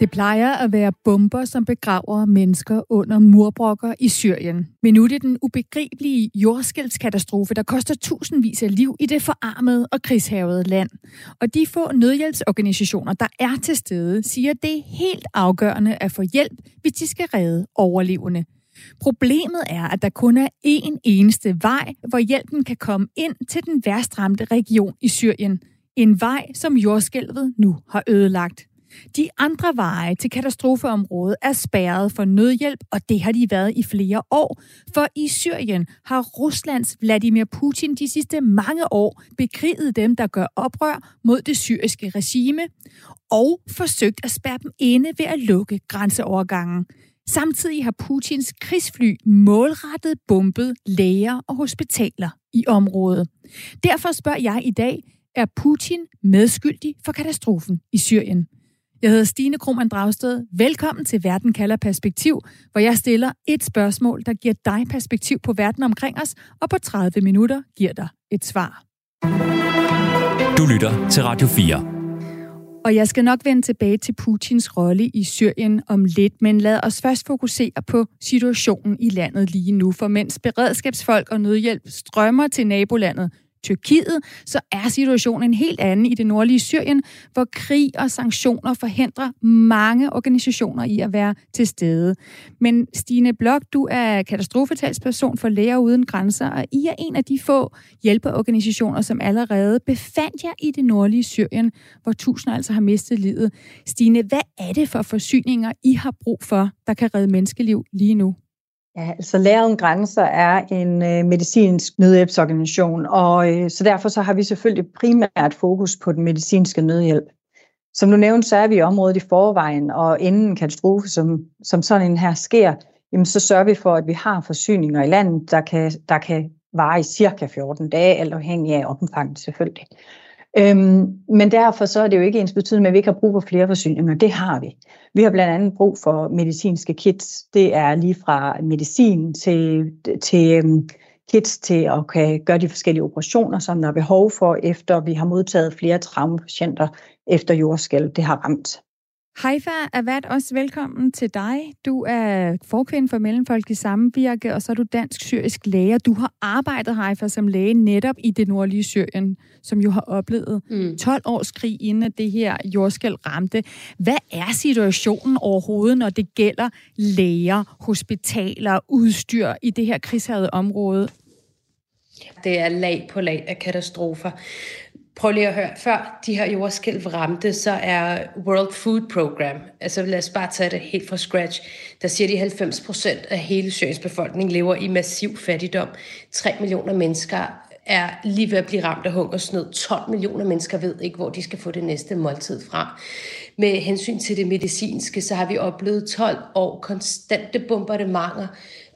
Det plejer at være bomber, som begraver mennesker under murbrokker i Syrien. Men nu er det den ubegribelige jordskældskatastrofe, der koster tusindvis af liv i det forarmede og krigshavede land. Og de få nødhjælpsorganisationer, der er til stede, siger, at det er helt afgørende at få hjælp, hvis de skal redde overlevende. Problemet er, at der kun er én eneste vej, hvor hjælpen kan komme ind til den værst ramte region i Syrien. En vej, som jordskælvet nu har ødelagt. De andre veje til katastrofeområdet er spærret for nødhjælp, og det har de været i flere år. For i Syrien har Ruslands Vladimir Putin de sidste mange år bekriget dem, der gør oprør mod det syriske regime, og forsøgt at spærre dem inde ved at lukke grænseovergangen. Samtidig har Putins krigsfly målrettet bombet læger og hospitaler i området. Derfor spørger jeg i dag, er Putin medskyldig for katastrofen i Syrien? Jeg hedder Stine Krohmann Dragsted. Velkommen til Verden kalder perspektiv, hvor jeg stiller et spørgsmål, der giver dig perspektiv på verden omkring os, og på 30 minutter giver dig et svar. Du lytter til Radio 4. Og jeg skal nok vende tilbage til Putins rolle i Syrien om lidt, men lad os først fokusere på situationen i landet lige nu. For mens beredskabsfolk og nødhjælp strømmer til nabolandet Tyrkiet, så er situationen en helt anden i det nordlige Syrien, hvor krig og sanktioner forhindrer mange organisationer i at være til stede. Men Stine Blok, du er katastrofetalsperson for Læger Uden Grænser, og I er en af de få hjælpeorganisationer, som allerede befandt jer i det nordlige Syrien, hvor tusinder altså har mistet livet. Stine, hvad er det for forsyninger, I har brug for, der kan redde menneskeliv lige nu? Ja, altså Læren Grænser er en øh, medicinsk nødhjælpsorganisation, og øh, så derfor så har vi selvfølgelig primært fokus på den medicinske nødhjælp. Som du nævnte, så er vi i området i forvejen, og inden en katastrofe som, som sådan en her sker, jamen så sørger vi for, at vi har forsyninger i landet, der kan, der kan vare i cirka 14 dage, alt afhængig af omfanget selvfølgelig. Øhm, men derfor så er det jo ikke ens betydende med, at vi ikke har brug for flere forsyninger. Det har vi. Vi har blandt andet brug for medicinske kits. Det er lige fra medicin til, til øhm, kits til at kan gøre de forskellige operationer, som der er behov for, efter vi har modtaget flere traumapatienter efter jordskælv, det har ramt. Haifa været også velkommen til dig. Du er forkvinde for Mellemfolkelig Sammenvirke, og så er du dansk-syrisk læge. Du har arbejdet, Haifa, som læge netop i det nordlige Syrien, som jo har oplevet mm. 12 års krig, inden at det her jordskæld ramte. Hvad er situationen overhovedet, når det gælder læger, hospitaler, udstyr i det her krigshavede område? Det er lag på lag af katastrofer. Prøv lige at høre, før de her jordskælv ramte, så er World Food Program, altså lad os bare tage det helt fra scratch, der siger de 90 procent af hele Syriens befolkning lever i massiv fattigdom. 3 millioner mennesker er lige ved at blive ramt af hungersnød. 12 millioner mennesker ved ikke, hvor de skal få det næste måltid fra. Med hensyn til det medicinske, så har vi oplevet 12 år konstante bombardementer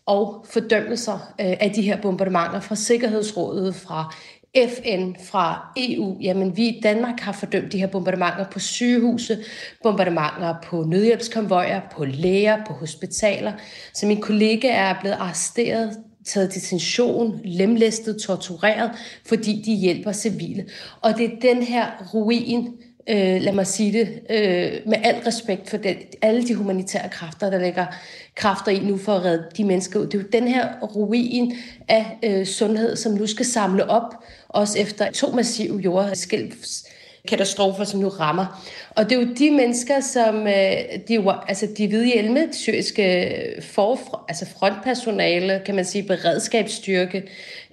og fordømmelser øh, af de her bombardementer fra Sikkerhedsrådet, fra FN, fra EU, jamen vi i Danmark har fordømt de her bombardementer på sygehuse, bombardementer på nødhjælpskonvojer, på læger, på hospitaler. Så min kollega er blevet arresteret, taget detention, lemlæstet, tortureret, fordi de hjælper civile. Og det er den her ruin, øh, lad mig sige det, øh, med al respekt for den, alle de humanitære kræfter, der lægger kræfter i nu for at redde de mennesker ud. Det er jo den her ruin af øh, sundhed, som nu skal samle op, også efter to massive jordskælvs katastrofer, som nu rammer. Og det er jo de mennesker, som øh, de, altså de hvide hjelme, de syriske øh, for, altså frontpersonale, kan man sige, beredskabsstyrke.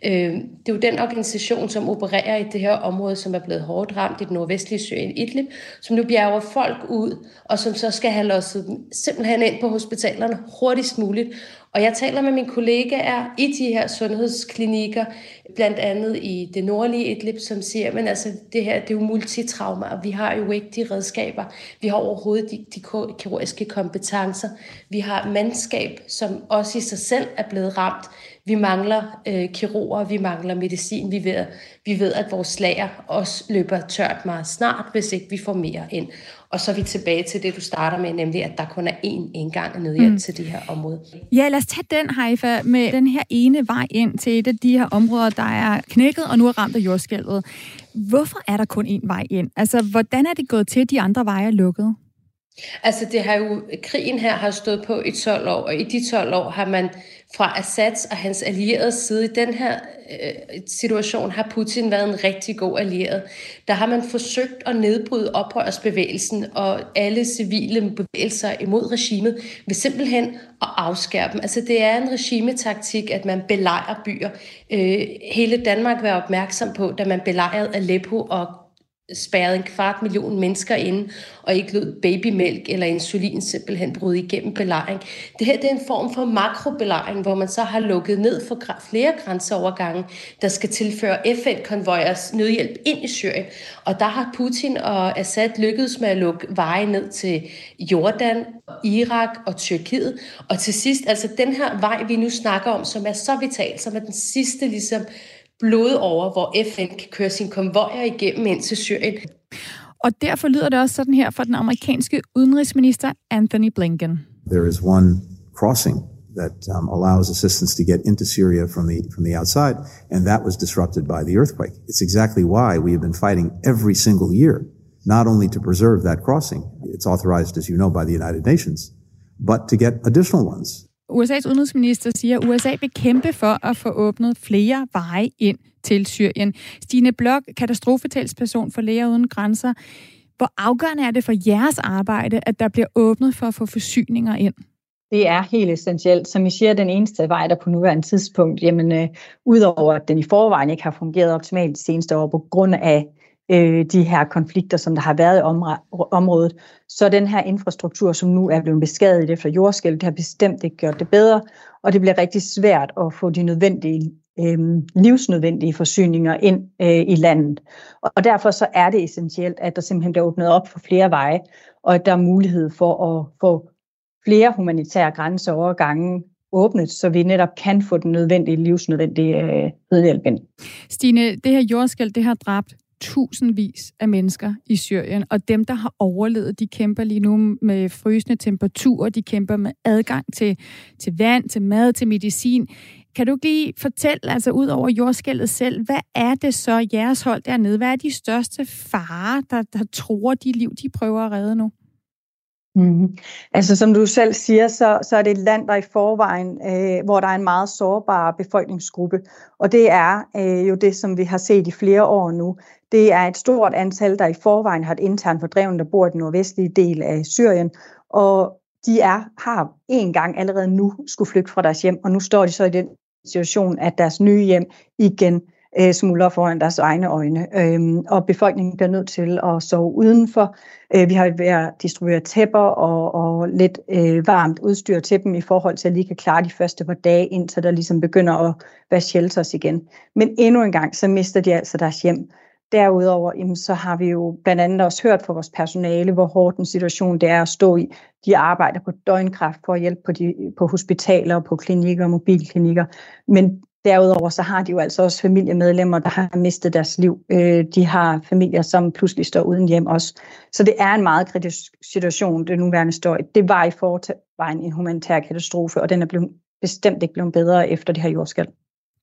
Øh, det er jo den organisation, som opererer i det her område, som er blevet hårdt ramt i den nordvestlige Syrien, Idlib, som nu bjerger folk ud, og som så skal have losset simpelthen ind på hospitalerne hurtigst muligt. Og jeg taler med mine kollegaer i de her sundhedsklinikker, blandt andet i det nordlige Idlib, som siger, men altså det her, det er jo multitrauma, og vi har jo ikke de redskaber. Vi har overhovedet de, de kirurgiske kompetencer. Vi har mandskab, som også i sig selv er blevet ramt. Vi mangler øh, kirurger, vi mangler medicin. Vi ved, vi ved, at vores lager også løber tørt meget snart, hvis ikke vi får mere ind. Og så er vi tilbage til det, du starter med, nemlig at der kun er én indgang nødhjælp mm. til de her områder. Ja, lad os tage den, Haifa, med den her ene vej ind til et af de her områder, der er knækket og nu er ramt af jordskælvet. Hvorfor er der kun én vej ind? Altså, hvordan er det gået til, at de andre veje er lukket? Altså, det har jo, krigen her har stået på i 12 år, og i de 12 år har man fra Assads og hans allierede side i den her øh, situation har Putin været en rigtig god allieret. Der har man forsøgt at nedbryde oprørsbevægelsen og alle civile bevægelser imod regimet ved simpelthen at afskære dem. Altså det er en regimetaktik, at man belejrer byer. Øh, hele Danmark var opmærksom på, da man belejrede Aleppo og spærrede en kvart million mennesker inde, og ikke lod babymælk eller insulin simpelthen bryde igennem belejring. Det her det er en form for makrobelejring, hvor man så har lukket ned for flere grænseovergange, der skal tilføre FN-konvojers nødhjælp ind i Syrien. Og der har Putin og Assad lykkedes med at lukke veje ned til Jordan, Irak og Tyrkiet. Og til sidst, altså den her vej, vi nu snakker om, som er så vital, som er den sidste ligesom øh, over, hvor FN kan køre sine konvojer igennem ind til Syrien. Og derfor lyder det også sådan her fra den amerikanske udenrigsminister Anthony Blinken. There is one crossing that um, allows assistance to get into Syria from the from the outside, and that was disrupted by the earthquake. It's exactly why we have been fighting every single year, not only to preserve that crossing, it's authorized, as you know, by the United Nations, but to get additional ones USA's udenrigsminister siger, at USA vil kæmpe for at få åbnet flere veje ind til Syrien. Stine Blok, katastrofetalsperson for Læger Uden Grænser. Hvor afgørende er det for jeres arbejde, at der bliver åbnet for at få forsyninger ind? Det er helt essentielt. Som I siger, den eneste vej, der på nuværende tidspunkt, jamen, øh, udover at den i forvejen ikke har fungeret optimalt de seneste år på grund af øh, de her konflikter, som der har været i området, så den her infrastruktur, som nu er blevet beskadiget efter jordskælv, det har bestemt ikke gjort det bedre, og det bliver rigtig svært at få de nødvendige øh, livsnødvendige forsyninger ind øh, i landet. Og derfor så er det essentielt, at der simpelthen bliver åbnet op for flere veje, og at der er mulighed for at få flere humanitære grænseovergange åbnet, så vi netop kan få den nødvendige livsnødvendige øh, nødhjælp ind. Stine, det her jordskæld, det har dræbt tusindvis af mennesker i Syrien, og dem, der har overlevet, de kæmper lige nu med frysende temperaturer, de kæmper med adgang til, til vand, til mad, til medicin. Kan du ikke lige fortælle, altså ud over jordskældet selv, hvad er det så, jeres hold dernede? Hvad er de største farer, der, der tror de liv, de prøver at redde nu? Mm-hmm. Altså som du selv siger, så, så er det et land, der i forvejen, øh, hvor der er en meget sårbar befolkningsgruppe. Og det er øh, jo det, som vi har set i flere år nu. Det er et stort antal, der i forvejen har et internt fordreven, der bor i den nordvestlige del af Syrien. Og de er, har en gang allerede nu skulle flygte fra deres hjem, og nu står de så i den situation, at deres nye hjem igen øh, smuldrer foran deres egne øjne. Øhm, og befolkningen bliver nødt til at sove udenfor. Øh, vi har ved at distribuere tæpper og, og lidt øh, varmt udstyr til dem i forhold til, at lige kan klare de første par dage, indtil der ligesom begynder at være shelters igen. Men endnu en gang, så mister de altså deres hjem. Derudover jamen, så har vi jo blandt andet også hørt fra vores personale, hvor hård den situation det er at stå i. De arbejder på døgnkraft for at hjælpe på, de, på hospitaler, på klinikker og mobilklinikker. Men derudover så har de jo altså også familiemedlemmer, der har mistet deres liv. Øh, de har familier, som pludselig står uden hjem også. Så det er en meget kritisk situation, det nuværende står i. Det var i forvejen en humanitær katastrofe, og den er blevet, bestemt ikke blevet bedre efter det her jordskæld.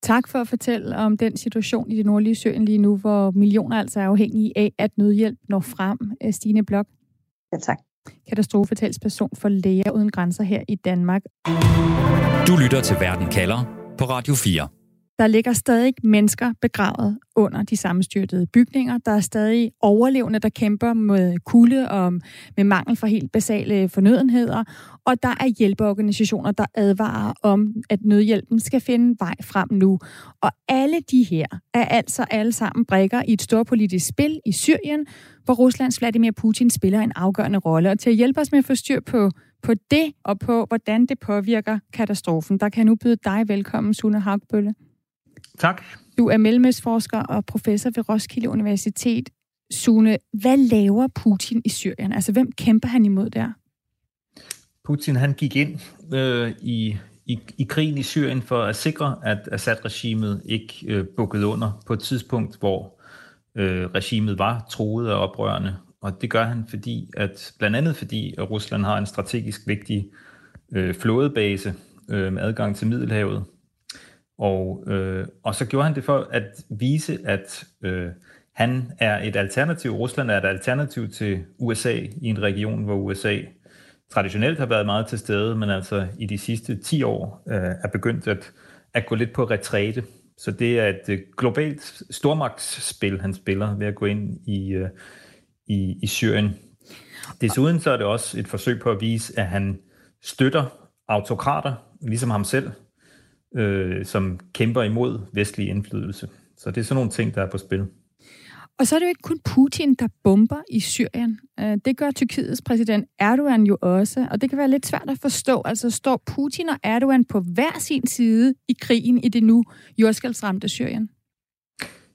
Tak for at fortælle om den situation i det nordlige Syrien lige nu, hvor millioner altså er afhængige af, at nødhjælp når frem. Øh, Stine Blok. Ja, tak. Katastrofetalsperson for Læger Uden Grænser her i Danmark. Du lytter til Verden kalder på Radio 4. Der ligger stadig mennesker begravet under de sammenstyrtede bygninger. Der er stadig overlevende, der kæmper med kulde og med mangel for helt basale fornødenheder. Og der er hjælpeorganisationer, der advarer om, at nødhjælpen skal finde vej frem nu. Og alle de her er altså alle sammen brækker i et stort politisk spil i Syrien, hvor Ruslands Vladimir Putin spiller en afgørende rolle. Og til at hjælpe os med at få styr på på det og på, hvordan det påvirker katastrofen, der kan jeg nu byde dig velkommen, Sune Hagbølle. Tak. Du er mellemøstforsker og professor ved Roskilde Universitet. Sune, hvad laver Putin i Syrien? Altså, hvem kæmper han imod der? Putin han gik ind øh, i, i, i krigen i Syrien for at sikre, at Assad-regimet ikke øh, bukkede under på et tidspunkt, hvor øh, regimet var troet af oprørende. Og det gør han fordi, at blandt andet fordi, at Rusland har en strategisk vigtig øh, flådebase øh, med adgang til Middelhavet. Og, øh, og så gjorde han det for at vise, at øh, han er et alternativ. Rusland er et alternativ til USA i en region, hvor USA traditionelt har været meget til stede, men altså i de sidste 10 år øh, er begyndt at, at gå lidt på retræte. Så det er et øh, globalt stormagtsspil, han spiller ved at gå ind i, øh, i, i Syrien. Desuden så er det også et forsøg på at vise, at han støtter autokrater, ligesom ham selv, øh, som kæmper imod vestlig indflydelse. Så det er sådan nogle ting, der er på spil. Og så er det jo ikke kun Putin, der bomber i Syrien. Øh, det gør Tyrkiets præsident Erdogan jo også, og det kan være lidt svært at forstå. Altså står Putin og Erdogan på hver sin side i krigen i det nu jordskældsramte Syrien?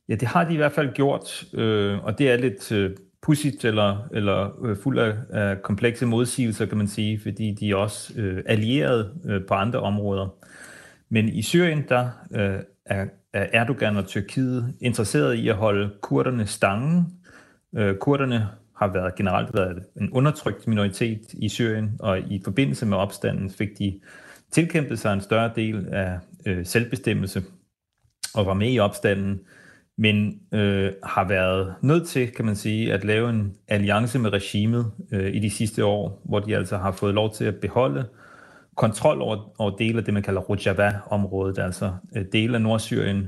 Ja, det har de i hvert fald gjort, øh, og det er lidt øh, pudsigt eller, eller øh, fuld af, af komplekse modsigelser, kan man sige, fordi de er også øh, allierede øh, på andre områder. Men i Syrien, der øh, er, er Erdogan og Tyrkiet interesseret i at holde kurderne stangen. Øh, kurderne har været generelt været en undertrykt minoritet i Syrien, og i forbindelse med opstanden fik de tilkæmpet sig en større del af øh, selvbestemmelse og var med i opstanden, men øh, har været nødt til, kan man sige, at lave en alliance med regimet øh, i de sidste år, hvor de altså har fået lov til at beholde kontrol over, over dele af det, man kalder Rojava-området, altså øh, dele af Nordsyrien,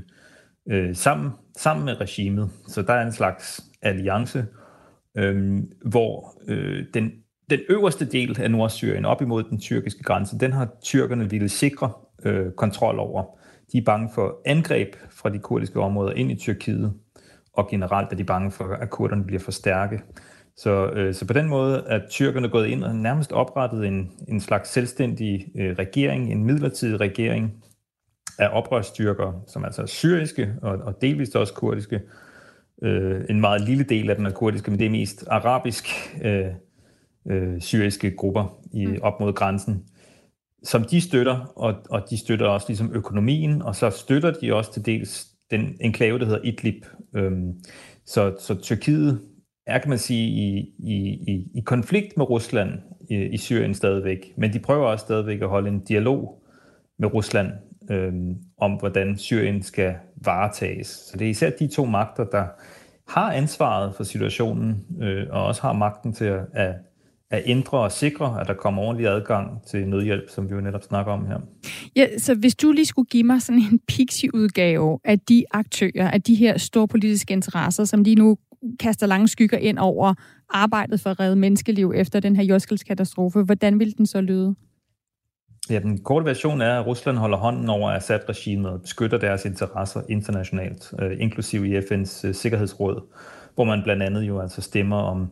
øh, sammen, sammen med regimet. Så der er en slags alliance, øh, hvor øh, den, den øverste del af Nordsyrien, op imod den tyrkiske grænse, den har tyrkerne ville sikre øh, kontrol over. De er bange for angreb fra de kurdiske områder ind i Tyrkiet, og generelt er de bange for, at kurderne bliver for stærke. Så, øh, så på den måde er tyrkerne gået ind og nærmest oprettet en, en slags selvstændig øh, regering, en midlertidig regering af oprørsstyrker, som altså er syriske og, og delvist også kurdiske. Øh, en meget lille del af den er kurdiske, men det er mest arabisk øh, øh, syriske grupper i, mm. op mod grænsen, som de støtter, og, og de støtter også ligesom økonomien, og så støtter de også til dels den enklave, der hedder Idlib. Øhm, så, så Tyrkiet er, kan man sige, i, i, i konflikt med Rusland i, i Syrien stadigvæk, men de prøver også stadigvæk at holde en dialog med Rusland øh, om, hvordan Syrien skal varetages. Så det er især de to magter, der har ansvaret for situationen, øh, og også har magten til at, at, at ændre og sikre, at der kommer ordentlig adgang til nødhjælp, som vi jo netop snakker om her. Ja, så hvis du lige skulle give mig sådan en pixie-udgave af de aktører, af de her store politiske interesser, som lige nu kaster lange skygger ind over arbejdet for at redde menneskeliv efter den her jordskældskatastrofe. Hvordan vil den så lyde? Ja, den korte version er, at Rusland holder hånden over Assad-regimet og beskytter deres interesser internationalt, øh, inklusive i FN's øh, Sikkerhedsråd, hvor man blandt andet jo altså stemmer om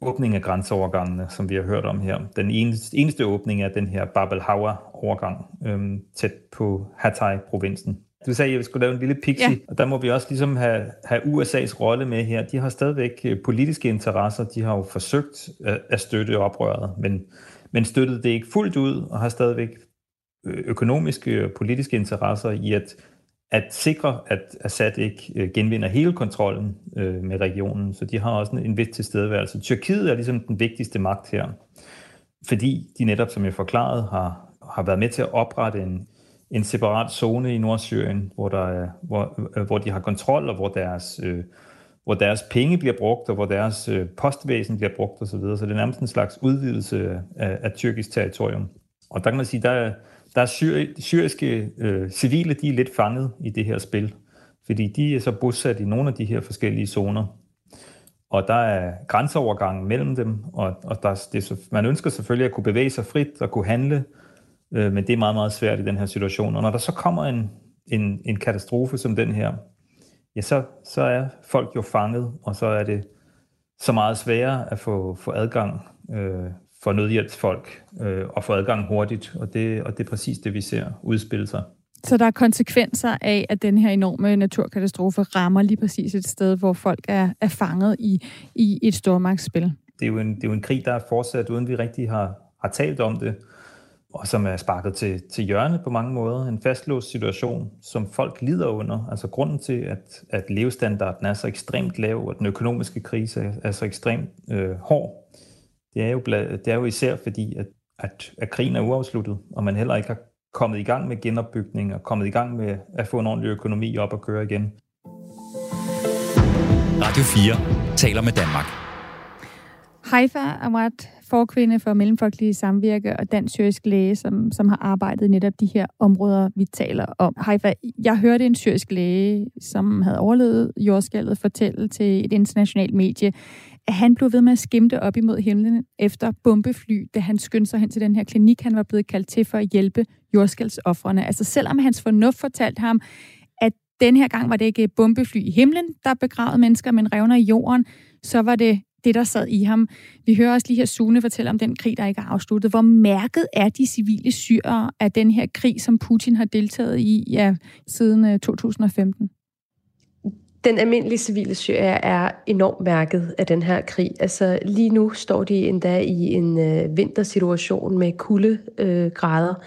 åbning af grænseovergangene, som vi har hørt om her. Den eneste, eneste åbning er den her Bab Hawa-overgang øh, tæt på Hatay-provinsen. Du sagde, at vi skulle lave en lille pixie, ja. og der må vi også ligesom have, have USA's rolle med her. De har stadigvæk øh, politiske interesser. De har jo forsøgt at, at støtte oprøret, men, men støttede det ikke fuldt ud, og har stadigvæk øh, økonomiske og politiske interesser i at, at sikre, at Assad ikke øh, genvinder hele kontrollen med regionen. Så de har også en, en vis tilstedeværelse. Tyrkiet er ligesom den vigtigste magt her, fordi de netop, som jeg forklarede, har, har været med til at oprette en, en separat zone i Nordsyrien, hvor, der er, hvor, øh, hvor de har kontrol, og hvor deres, øh, hvor deres penge bliver brugt, og hvor deres øh, postvæsen bliver brugt osv. Så, videre. så det er nærmest en slags udvidelse af, af tyrkisk territorium. Og der kan man sige, der der er syri, syriske øh, civile, de er lidt fanget i det her spil, fordi de er så bosat i nogle af de her forskellige zoner. Og der er grænseovergangen mellem dem, og, og der, det, man ønsker selvfølgelig at kunne bevæge sig frit og kunne handle, Øh, men det er meget, meget svært i den her situation. Og når der så kommer en, en, en katastrofe som den her, ja, så, så er folk jo fanget, og så er det så meget sværere at få, få adgang øh, for nødhjælpsfolk øh, at få adgang hurtigt, og det, og det er præcis det, vi ser udspille sig. Så der er konsekvenser af, at den her enorme naturkatastrofe rammer lige præcis et sted, hvor folk er, er fanget i, i et stormagtsspil. Det er, jo en, det er jo en krig, der er fortsat, uden vi rigtig har, har talt om det, og som er sparket til, til hjørne på mange måder. En fastlåst situation, som folk lider under. Altså grunden til, at, at levestandarden er så ekstremt lav, og den økonomiske krise er, er så ekstremt øh, hård, det er, jo, det er jo især fordi, at, at, at krigen er uafsluttet, og man heller ikke har kommet i gang med genopbygning og kommet i gang med at få en ordentlig økonomi op og køre igen. Radio 4 taler med Danmark. Haifa Amrat, forkvinde for Mellemfolkelige Samvirke og dansk syrisk læge, som, som har arbejdet netop de her områder, vi taler om. Haifa, jeg hørte en syrisk læge, som havde overlevet jordskælvet, fortælle til et internationalt medie, at han blev ved med at skimte op imod himlen efter bombefly, da han skyndte sig hen til den her klinik, han var blevet kaldt til for at hjælpe jordskældsoffrene. Altså selvom hans fornuft fortalte ham, at den her gang var det ikke bombefly i himlen, der begravede mennesker, men revner i jorden, så var det det, der sad i ham. Vi hører også lige her Sune fortælle om den krig, der ikke er afsluttet. Hvor mærket er de civile syrere af den her krig, som Putin har deltaget i ja, siden øh, 2015? Den almindelige civile syrier er enormt mærket af den her krig. Altså lige nu står de endda i en øh, vintersituation med kuldegrader. Øh,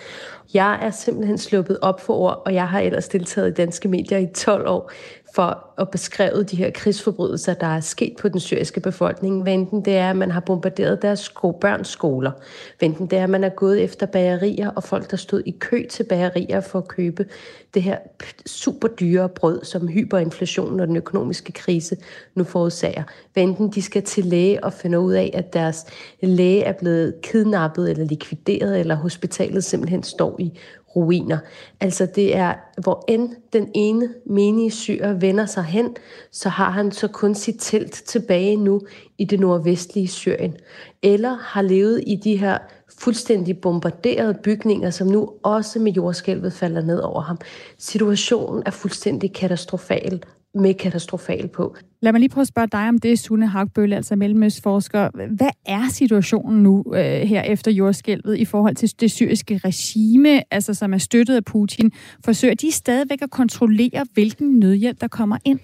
jeg er simpelthen sluppet op for ord, og jeg har ellers deltaget i danske medier i 12 år for at beskrive de her krigsforbrydelser, der er sket på den syriske befolkning. Venten det er, at man har bombarderet deres sko- børns skoler. Venten det er, at man er gået efter bagerier, og folk, der stod i kø til bagerier for at købe det her super dyre brød, som hyperinflationen og den økonomiske krise nu forårsager. Venten de skal til læge og finde ud af, at deres læge er blevet kidnappet eller likvideret, eller hospitalet simpelthen står i ruiner. Altså det er, hvor end den ene menige syr vender sig hen, så har han så kun sit telt tilbage nu i det nordvestlige Syrien. Eller har levet i de her fuldstændig bombarderede bygninger, som nu også med jordskælvet falder ned over ham. Situationen er fuldstændig katastrofal, med katastrofal på. Lad mig lige prøve at spørge dig om det, Sune Hagbølle, altså mellemøstforsker. Hvad er situationen nu øh, her efter jordskælvet i forhold til det syriske regime, altså som er støttet af Putin? Forsøger de stadigvæk at kontrollere, hvilken nødhjælp, der kommer ind?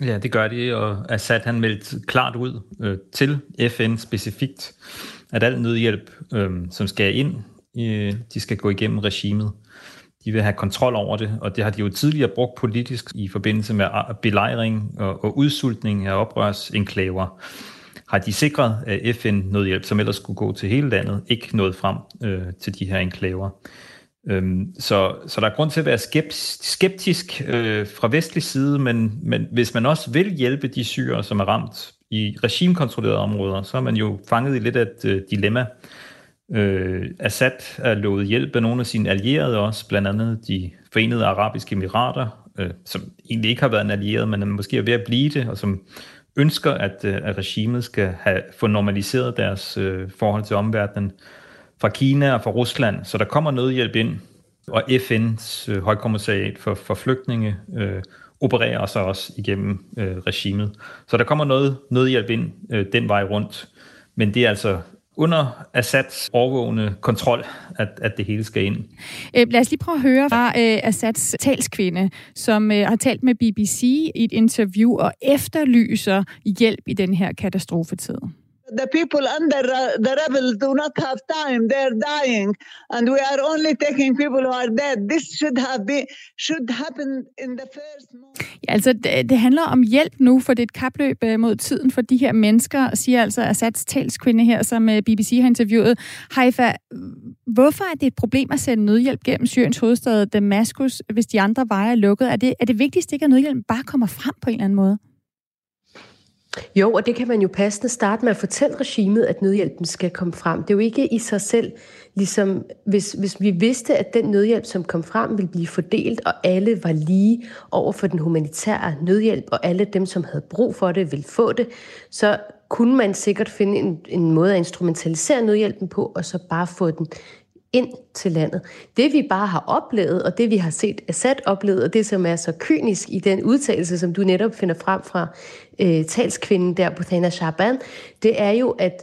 Ja, det gør de, og Assad han meldte klart ud øh, til FN specifikt, at al nødhjælp, øh, som skal ind, øh, de skal gå igennem regimet de vil have kontrol over det, og det har de jo tidligere brugt politisk i forbindelse med ah, belejring og, og udsultning af oprørsenklaver. Har de sikret, at FN nødhjælp, som ellers skulle gå til hele landet, ikke nået frem øh, til de her enklaver. Øhm, så, så der er grund til at være skeptisk øh, fra vestlig side, men, men hvis man også vil hjælpe de syre, som er ramt i regimekontrollerede områder, så er man jo fanget i lidt af et øh, dilemma. Øh, Øh, Assad er lovet hjælp af nogle af sine allierede også, blandt andet de forenede arabiske emirater, øh, som egentlig ikke har været en allieret, men er måske er ved at blive det, og som ønsker, at, øh, at regimet skal have, få normaliseret deres øh, forhold til omverdenen fra Kina og fra Rusland. Så der kommer nødhjælp ind, og FN's øh, højkommissariat for, for flygtninge øh, opererer sig også igennem øh, regimet. Så der kommer noget nødhjælp ind øh, den vej rundt. Men det er altså under Assads overvågende kontrol, at, at det hele skal ind. Øh, lad os lige prøve at høre fra øh, Assads talskvinde, som øh, har talt med BBC i et interview og efterlyser hjælp i den her katastrofetid the people under the rebels do not have time. They're dying. And we are only taking people who are dead. This should have been should happen in the first moment. Ja, altså det, det handler om hjælp nu for det er et kapløb øh, mod tiden for de her mennesker siger altså Assads talskvinde her som øh, BBC har interviewet. Haifa hvorfor er det et problem at sende nødhjælp gennem Syriens hovedstad Damaskus hvis de andre veje er lukket? Er det er det vigtigste ikke at nødhjælpen bare kommer frem på en eller anden måde? Jo, og det kan man jo passende starte med at fortælle regimet, at nødhjælpen skal komme frem. Det er jo ikke i sig selv, ligesom hvis, hvis vi vidste, at den nødhjælp, som kom frem, ville blive fordelt, og alle var lige over for den humanitære nødhjælp, og alle dem, som havde brug for det, ville få det, så kunne man sikkert finde en, en måde at instrumentalisere nødhjælpen på, og så bare få den ind til landet. Det vi bare har oplevet, og det vi har set Assad oplevet, og det som er så kynisk i den udtalelse, som du netop finder frem fra øh, talskvinden der, Butana Shaban, det er jo, at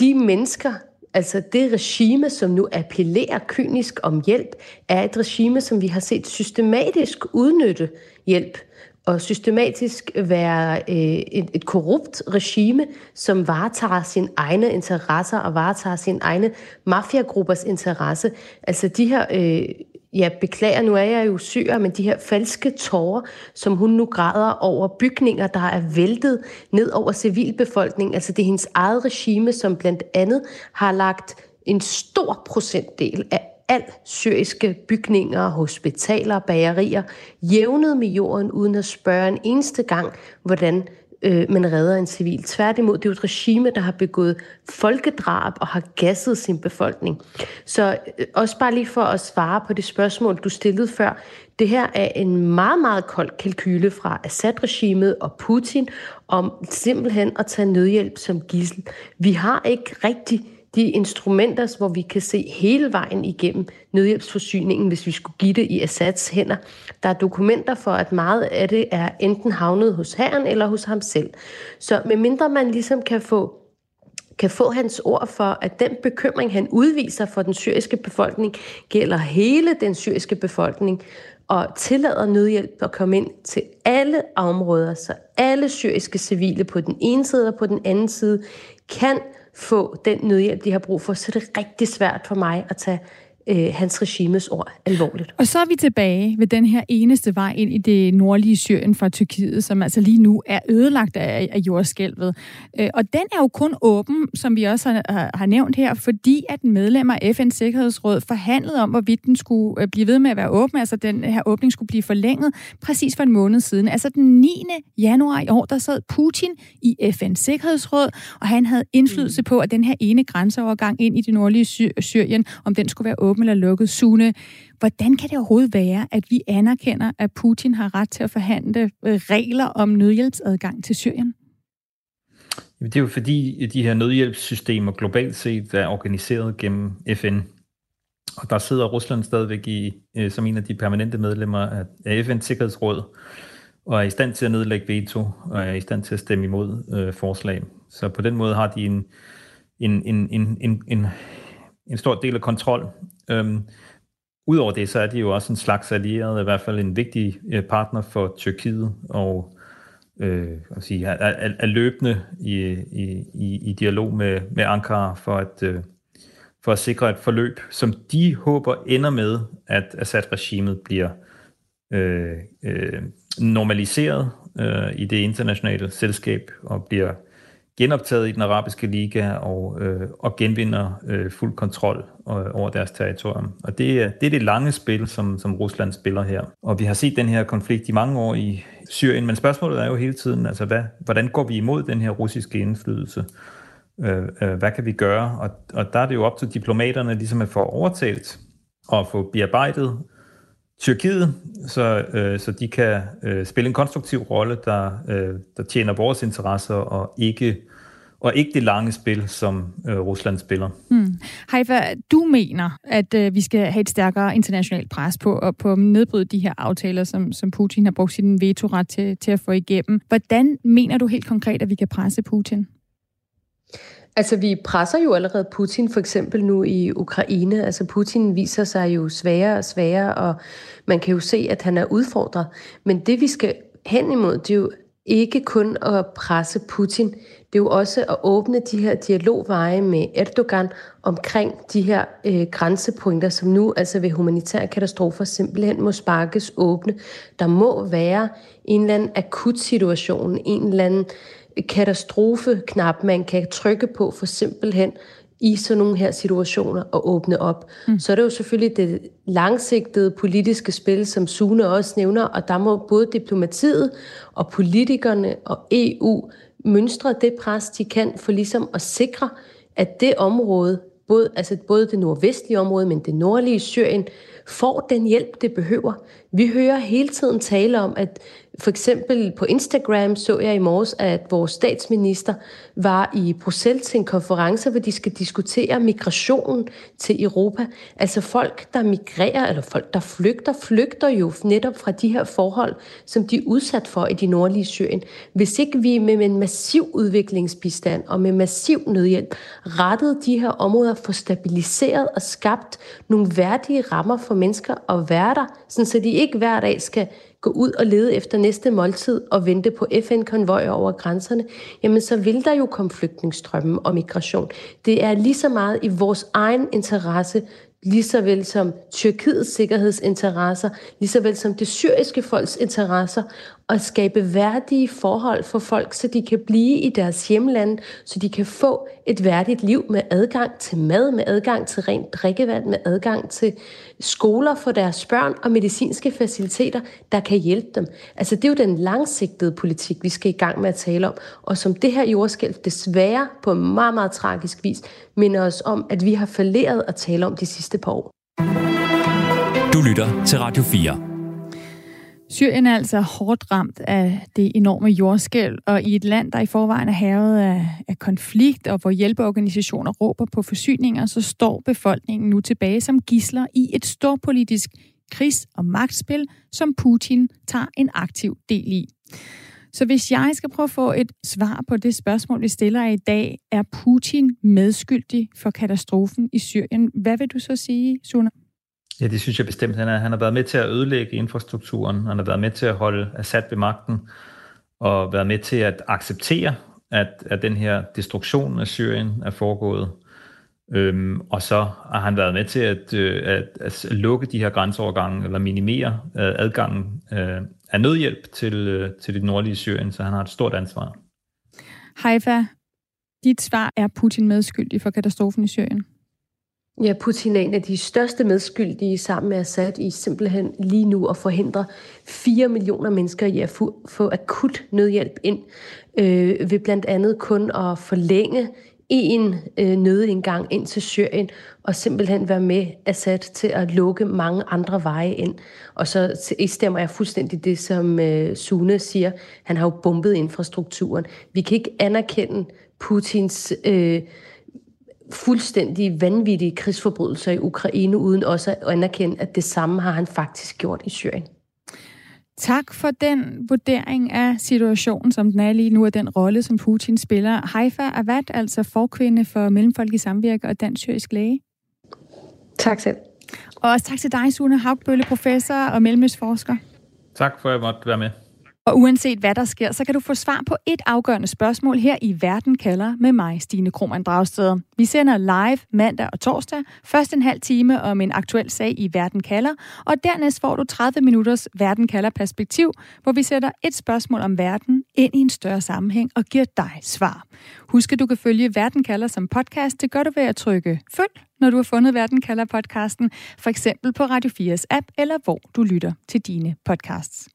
de mennesker, Altså det regime, som nu appellerer kynisk om hjælp, er et regime, som vi har set systematisk udnytte hjælp og systematisk være øh, et, et korrupt regime, som varetager sine egne interesser og varetager sine egne mafiagruppers interesse. Altså de her øh, ja, beklager, nu er jeg jo syg, men de her falske tårer, som hun nu græder over bygninger, der er væltet ned over civilbefolkningen. Altså det er hendes eget regime, som blandt andet har lagt en stor procentdel af al syriske bygninger, hospitaler, bagerier, jævnet med jorden, uden at spørge en eneste gang, hvordan øh, man redder en civil. Tværtimod, det er jo et regime, der har begået folkedrab og har gasset sin befolkning. Så øh, også bare lige for at svare på det spørgsmål, du stillede før. Det her er en meget, meget kold kalkyle fra Assad-regimet og Putin om simpelthen at tage nødhjælp som gissel. Vi har ikke rigtig de instrumenter, hvor vi kan se hele vejen igennem nødhjælpsforsyningen, hvis vi skulle give det i Assads hænder. Der er dokumenter for, at meget af det er enten havnet hos herren eller hos ham selv. Så medmindre man ligesom kan få kan få hans ord for, at den bekymring, han udviser for den syriske befolkning, gælder hele den syriske befolkning, og tillader nødhjælp at komme ind til alle områder, så alle syriske civile på den ene side og på den anden side kan få den nødhjælp, de har brug for, så er det rigtig svært for mig at tage øh, hans regimes ord alvorligt. Og så er vi tilbage ved den her eneste vej ind i det nordlige Syrien fra Tyrkiet, som altså lige nu er ødelagt af, af jordskælvet. Øh, og den er jo kun åben, som vi også har, har nævnt her, fordi at medlemmer af FN's Sikkerhedsråd forhandlede om, hvorvidt den skulle øh, blive ved med at være åben, altså den her åbning skulle blive forlænget præcis for en måned siden. Altså den 9. januar i år, der sad Putin i FN's Sikkerhedsråd, og han havde indflydelse på, at den her ene grænseovergang ind i det nordlige Syrien, om den skulle være åben åben eller lukket. Sune, hvordan kan det overhovedet være, at vi anerkender, at Putin har ret til at forhandle øh, regler om nødhjælpsadgang til Syrien? Det er jo fordi, de her nødhjælpssystemer globalt set er organiseret gennem FN. Og der sidder Rusland stadigvæk i, øh, som en af de permanente medlemmer af FN's Sikkerhedsråd, og er i stand til at nedlægge veto, og er i stand til at stemme imod øh, forslag. Så på den måde har de en, en, en, en, en, en, en stor del af kontrol Øhm, Udover det, så er de jo også en slags allieret, i hvert fald en vigtig øh, partner for Tyrkiet, og øh, at sige, er, er, er løbende i, i, i dialog med, med Ankara for at, øh, for at sikre et forløb, som de håber ender med, at Assad-regimet bliver øh, øh, normaliseret øh, i det internationale selskab og bliver genoptaget i den arabiske liga og, øh, og genvinder øh, fuld kontrol øh, over deres territorium. Og det er, det er det lange spil, som, som Rusland spiller her. Og vi har set den her konflikt i mange år i Syrien, men spørgsmålet er jo hele tiden, altså hvad, hvordan går vi imod den her russiske indflydelse? Øh, øh, hvad kan vi gøre? Og, og der er det jo op til diplomaterne ligesom at få overtalt og få bearbejdet Tyrkiet, så, øh, så de kan øh, spille en konstruktiv rolle, der, øh, der tjener vores interesser og ikke og ikke det lange spil, som øh, Rusland spiller. Hmm. Haifa, du mener, at øh, vi skal have et stærkere internationalt pres på at på at nedbryde de her aftaler, som, som Putin har brugt sin vetoret til, til at få igennem. Hvordan mener du helt konkret, at vi kan presse Putin? Altså, vi presser jo allerede Putin, for eksempel nu i Ukraine. Altså, Putin viser sig jo sværere og sværere, og man kan jo se, at han er udfordret. Men det, vi skal hen imod, det er jo ikke kun at presse Putin, det er jo også at åbne de her dialogveje med Erdogan omkring de her øh, grænsepunkter, som nu altså ved humanitære katastrofer simpelthen må sparkes åbne. Der må være en eller anden akut situation, en eller anden katastrofeknap, man kan trykke på for simpelthen i sådan nogle her situationer at åbne op. Mm. Så er det jo selvfølgelig det langsigtede politiske spil, som Sune også nævner, og der må både diplomatiet og politikerne og EU mønstre det pres, de kan for ligesom at sikre, at det område, både, altså både det nordvestlige område, men det nordlige Syrien, får den hjælp, det behøver. Vi hører hele tiden tale om, at for eksempel på Instagram så jeg i morges, at vores statsminister var i Bruxelles til en konference, hvor de skal diskutere migration til Europa. Altså folk, der migrerer, eller folk, der flygter, flygter jo netop fra de her forhold, som de er udsat for i de nordlige Syrien. Hvis ikke vi med en massiv udviklingsbistand og med massiv nødhjælp rettede de her områder, for stabiliseret og skabt nogle værdige rammer for mennesker at være der, så de ikke hver dag skal gå ud og lede efter næste måltid og vente på FN-konvojer over grænserne, jamen så vil der jo komme flygtningstrømme og migration. Det er lige så meget i vores egen interesse, lige så vel som Tyrkiets sikkerhedsinteresser, lige så vel som det syriske folks interesser, at skabe værdige forhold for folk, så de kan blive i deres hjemland, så de kan få et værdigt liv med adgang til mad, med adgang til rent drikkevand, med adgang til skoler for deres børn og medicinske faciliteter, der kan hjælpe dem. Altså det er jo den langsigtede politik, vi skal i gang med at tale om, og som det her jordskælv desværre på meget, meget tragisk vis minder os om, at vi har falderet at tale om de sidste par år. Du lytter til Radio 4. Syrien er altså hårdt ramt af det enorme jordskælv, og i et land, der i forvejen er hævet af, af konflikt, og hvor hjælpeorganisationer råber på forsyninger, så står befolkningen nu tilbage som gisler i et storpolitisk krigs- og magtspil, som Putin tager en aktiv del i. Så hvis jeg skal prøve at få et svar på det spørgsmål, vi stiller i dag, er Putin medskyldig for katastrofen i Syrien? Hvad vil du så sige, Suna? Ja, det synes jeg bestemt. Han, er, han har været med til at ødelægge infrastrukturen. Han har været med til at holde Assad ved magten og været med til at acceptere, at, at den her destruktion af Syrien er foregået. Øhm, og så har han været med til at, øh, at, at lukke de her grænseovergange, eller minimere øh, adgangen øh, af nødhjælp til, øh, til det nordlige Syrien, så han har et stort ansvar. Haifa, dit svar er Putin medskyldig for katastrofen i Syrien? Ja, Putin er en af de største medskyldige sammen med Assad i simpelthen lige nu at forhindre 4 millioner mennesker i at få, få akut nødhjælp ind, øh, ved blandt andet kun at forlænge en øh, nødindgang ind til Syrien, og simpelthen være med Assad til at lukke mange andre veje ind. Og så stemmer jeg fuldstændig det, som øh, Sune siger. Han har jo bombet infrastrukturen. Vi kan ikke anerkende Putins... Øh, fuldstændig vanvittige krigsforbrydelser i Ukraine, uden også at anerkende, at det samme har han faktisk gjort i Syrien. Tak for den vurdering af situationen, som den er lige nu, og den rolle, som Putin spiller. Haifa Avad, altså forkvinde for Mellemfolkelig Samvirke og Dansk Syrisk Læge. Tak selv. Og også tak til dig, Sune Haugbølle, professor og mellemøstforsker. Tak for, at jeg måtte være med. Og uanset hvad der sker, så kan du få svar på et afgørende spørgsmål her i Verden kalder med mig, Stine Krohmann Dragsted. Vi sender live mandag og torsdag, først en halv time om en aktuel sag i Verden kalder, og dernæst får du 30 minutters Verden kalder perspektiv, hvor vi sætter et spørgsmål om verden ind i en større sammenhæng og giver dig svar. Husk, at du kan følge Verden kalder som podcast. Det gør du ved at trykke følg, når du har fundet Verden kalder podcasten, for eksempel på Radio 4's app, eller hvor du lytter til dine podcasts.